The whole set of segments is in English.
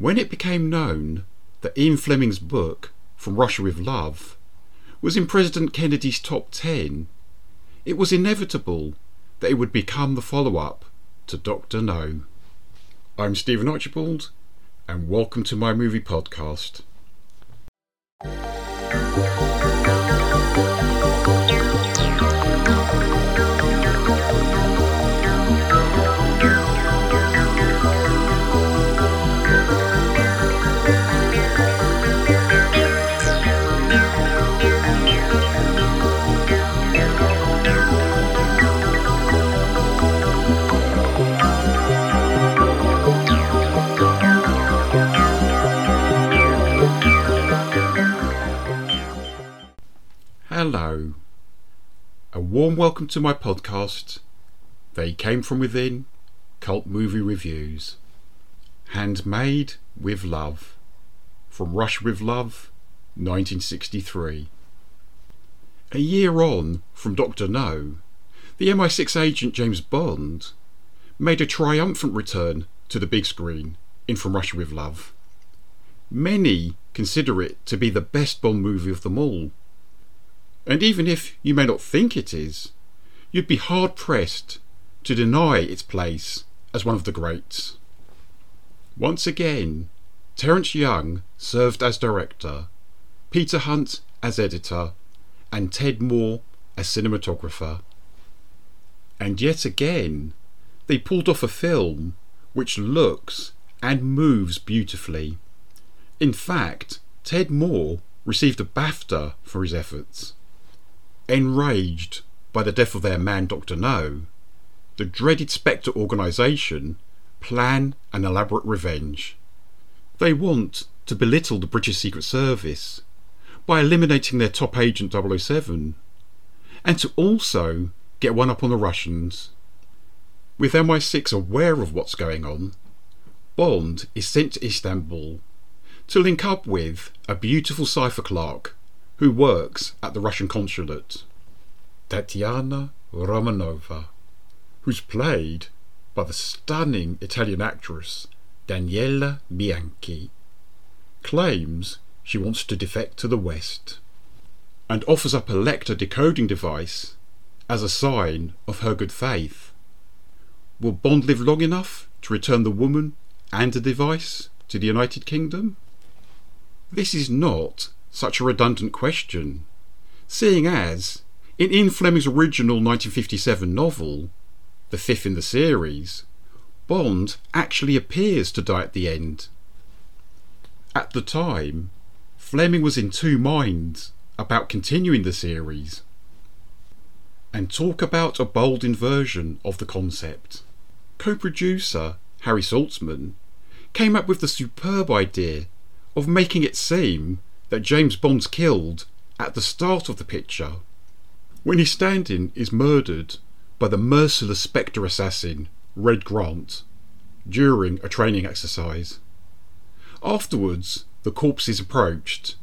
When it became known that Ian Fleming's book, From Russia with Love, was in President Kennedy's top 10, it was inevitable that it would become the follow up to Dr. No. I'm Stephen Archibald, and welcome to my movie podcast. Hello. A warm welcome to my podcast. They came from within cult movie reviews. Handmade with love. From Russia with Love, 1963. A year on from Dr. No, the MI6 agent James Bond made a triumphant return to the big screen in From Russia with Love. Many consider it to be the best Bond movie of them all and even if you may not think it is, you'd be hard pressed to deny its place as one of the greats. Once again, Terence Young served as director, Peter Hunt as editor, and Ted Moore as cinematographer. And yet again, they pulled off a film which looks and moves beautifully. In fact, Ted Moore received a BAFTA for his efforts. Enraged by the death of their man Dr. No, the dreaded Spectre organisation plan an elaborate revenge. They want to belittle the British Secret Service by eliminating their top agent 007 and to also get one up on the Russians. With MI6 aware of what's going on, Bond is sent to Istanbul to link up with a beautiful cipher clerk who works at the Russian consulate, Tatiana Romanova, who's played by the stunning Italian actress Daniela Bianchi, claims she wants to defect to the West and offers up a Lektor decoding device as a sign of her good faith. Will Bond live long enough to return the woman and the device to the United Kingdom? This is not such a redundant question, seeing as, in Ian Fleming's original 1957 novel, the fifth in the series, Bond actually appears to die at the end. At the time, Fleming was in two minds about continuing the series. And talk about a bold inversion of the concept. Co producer Harry Saltzman came up with the superb idea of making it seem that James Bond's killed at the start of the picture, when his stand in is murdered by the merciless Spectre assassin, Red Grant, during a training exercise. Afterwards, the corpse is approached,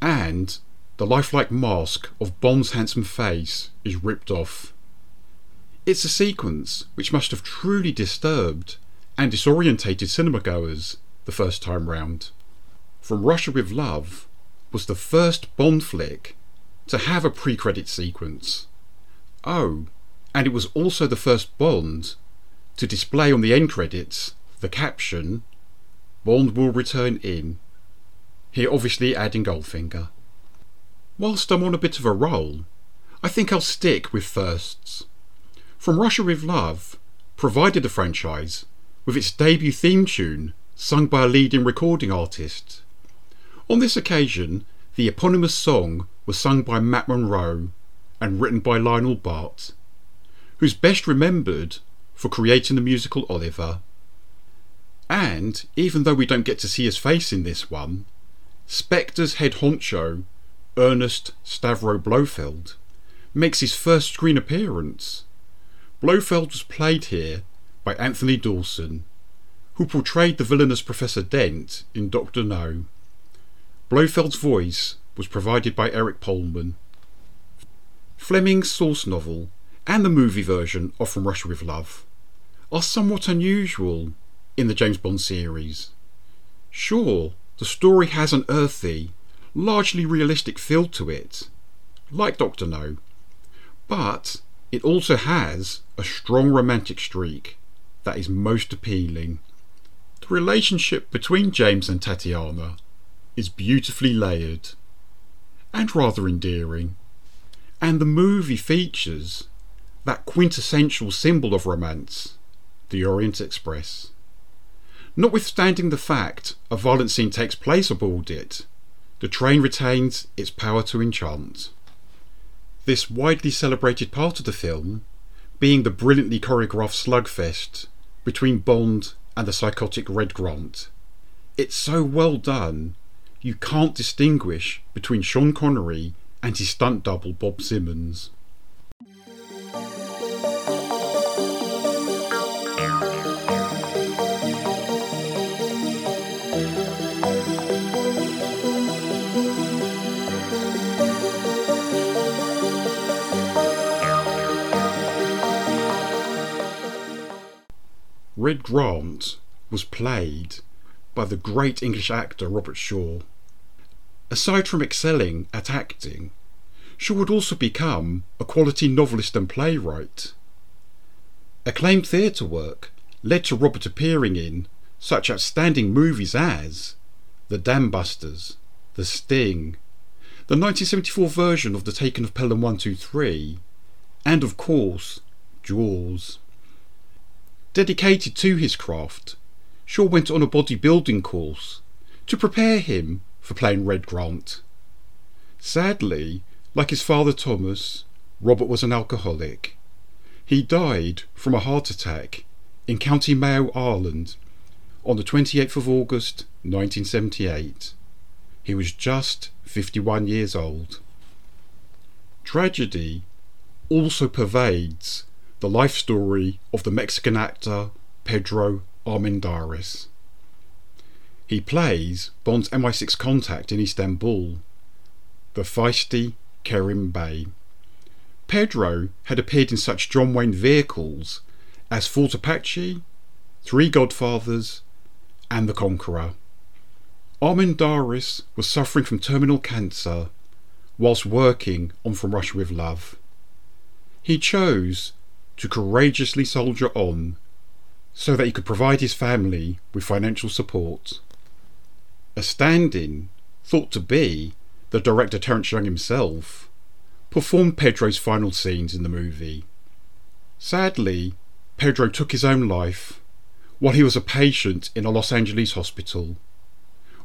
and the lifelike mask of Bond's handsome face is ripped off. It's a sequence which must have truly disturbed and disorientated cinema goers the first time round. From Russia with Love was the first Bond flick to have a pre credit sequence. Oh, and it was also the first Bond to display on the end credits the caption Bond will return in. Here, obviously, adding Goldfinger. Whilst I'm on a bit of a roll, I think I'll stick with firsts. From Russia with Love provided the franchise with its debut theme tune sung by a leading recording artist. On this occasion, the eponymous song was sung by Matt Monro and written by Lionel Bart, who's best remembered for creating the musical Oliver. And even though we don't get to see his face in this one, Spectre's head honcho, Ernst Stavro Blofeld, makes his first screen appearance. Blofeld was played here by Anthony Dawson, who portrayed the villainous Professor Dent in Doctor No. Blofeld's voice was provided by Eric Pohlmann. Fleming's source novel and the movie version of From Russia with Love are somewhat unusual in the James Bond series. Sure, the story has an earthy, largely realistic feel to it, like Doctor No, but it also has a strong romantic streak that is most appealing. The relationship between James and Tatiana is beautifully layered and rather endearing, and the movie features that quintessential symbol of romance, the Orient Express. Notwithstanding the fact a violent scene takes place aboard it, the train retains its power to enchant. This widely celebrated part of the film being the brilliantly choreographed slugfest between Bond and the psychotic Red Grant. It's so well done, you can't distinguish between Sean Connery and his stunt double Bob Simmons. Red Grant was played by the great English actor Robert Shaw. Aside from excelling at acting, Shaw would also become a quality novelist and playwright. Acclaimed theatre work led to Robert appearing in such outstanding movies as The Dambusters, The Sting, the 1974 version of The Taking of Pelham 123, and of course, Jaws. Dedicated to his craft, Shaw went on a bodybuilding course to prepare him for playing Red Grant. Sadly, like his father Thomas, Robert was an alcoholic. He died from a heart attack in County Mayo, Ireland on the 28th of August 1978. He was just 51 years old. Tragedy also pervades the life story of the Mexican actor Pedro Armendariz. He plays Bond's MI6 contact in Istanbul, the feisty Kerim Bey. Pedro had appeared in such John Wayne vehicles as Fort Apache, Three Godfathers, and The Conqueror. Armendariz was suffering from terminal cancer whilst working on From Russia with Love. He chose to courageously soldier on so that he could provide his family with financial support. A stand in, thought to be the director Terence Young himself, performed Pedro's final scenes in the movie. Sadly, Pedro took his own life while he was a patient in a Los Angeles hospital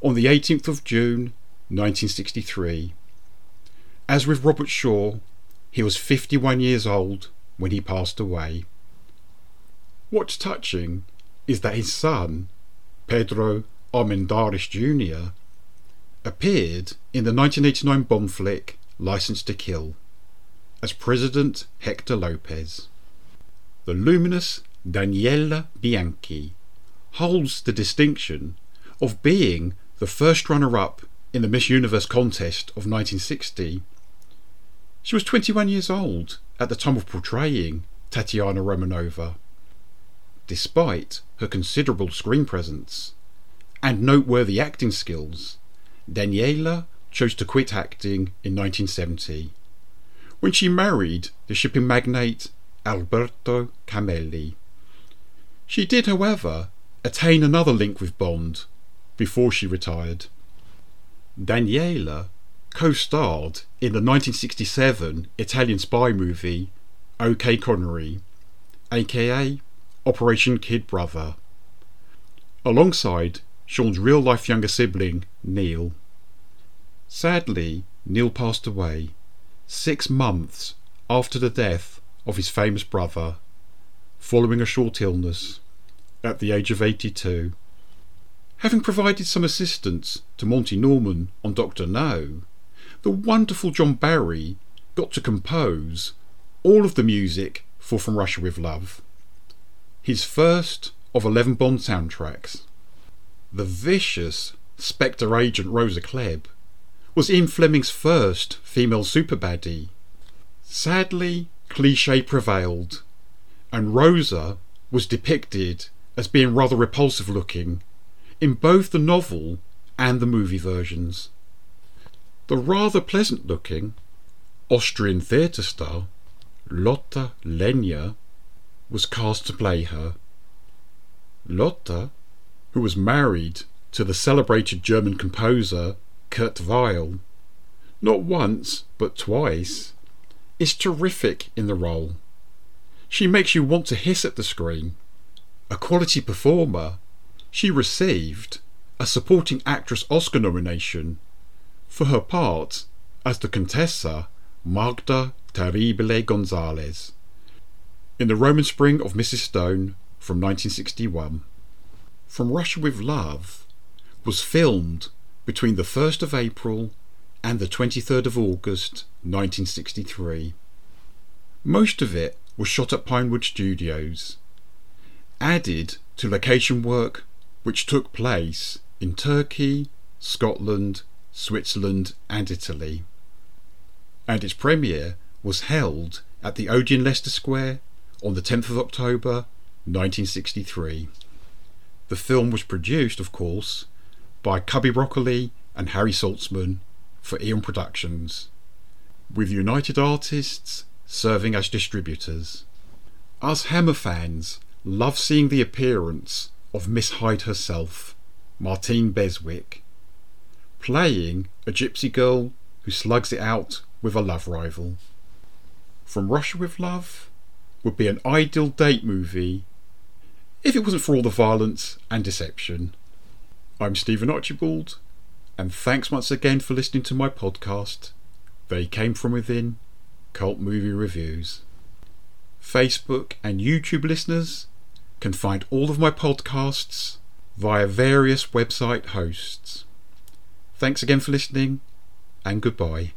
on the 18th of June 1963. As with Robert Shaw, he was 51 years old when he passed away. What's touching is that his son, Pedro Armendariz Jr., appeared in the 1989 Bond flick License to Kill as President Hector Lopez. The luminous Daniela Bianchi holds the distinction of being the first runner up in the Miss Universe contest of 1960. She was 21 years old at the time of portraying Tatiana Romanova. Despite her considerable screen presence and noteworthy acting skills, Daniela chose to quit acting in 1970 when she married the shipping magnate Alberto Camelli. She did, however, attain another link with Bond before she retired. Daniela co starred in the 1967 Italian spy movie OK Connery, aka Operation Kid Brother, alongside Sean's real life younger sibling, Neil. Sadly, Neil passed away six months after the death of his famous brother, following a short illness at the age of 82. Having provided some assistance to Monty Norman on Doctor No, the wonderful John Barry got to compose all of the music for From Russia with Love, his first of 11 Bond soundtracks. The vicious Spectre agent Rosa Klebb was Ian Fleming's first female super baddie. Sadly, cliche prevailed, and Rosa was depicted as being rather repulsive looking in both the novel and the movie versions. The rather pleasant looking Austrian theatre star Lotte Lenya was cast to play her. Lotte, who was married to the celebrated German composer Kurt Weill, not once but twice, is terrific in the role. She makes you want to hiss at the screen. A quality performer, she received a supporting actress Oscar nomination for her part as the Contessa Magda Terribile Gonzalez in The Roman Spring of Mrs. Stone from 1961. From Russia with Love was filmed between the 1st of April and the 23rd of August 1963. Most of it was shot at Pinewood Studios, added to location work which took place in Turkey, Scotland, Switzerland, and Italy. And its premiere was held at the Odeon Leicester Square on the 10th of October 1963. The film was produced, of course, by Cubby Broccoli and Harry Saltzman for Eon Productions, with United Artists serving as distributors. Us Hammer fans love seeing the appearance of Miss Hyde herself, Martine Beswick, playing a gypsy girl who slugs it out with a love rival. From Russia with Love would be an ideal date movie if it wasn't for all the violence and deception. I'm Stephen Archibald, and thanks once again for listening to my podcast, They Came From Within Cult Movie Reviews. Facebook and YouTube listeners can find all of my podcasts via various website hosts. Thanks again for listening, and goodbye.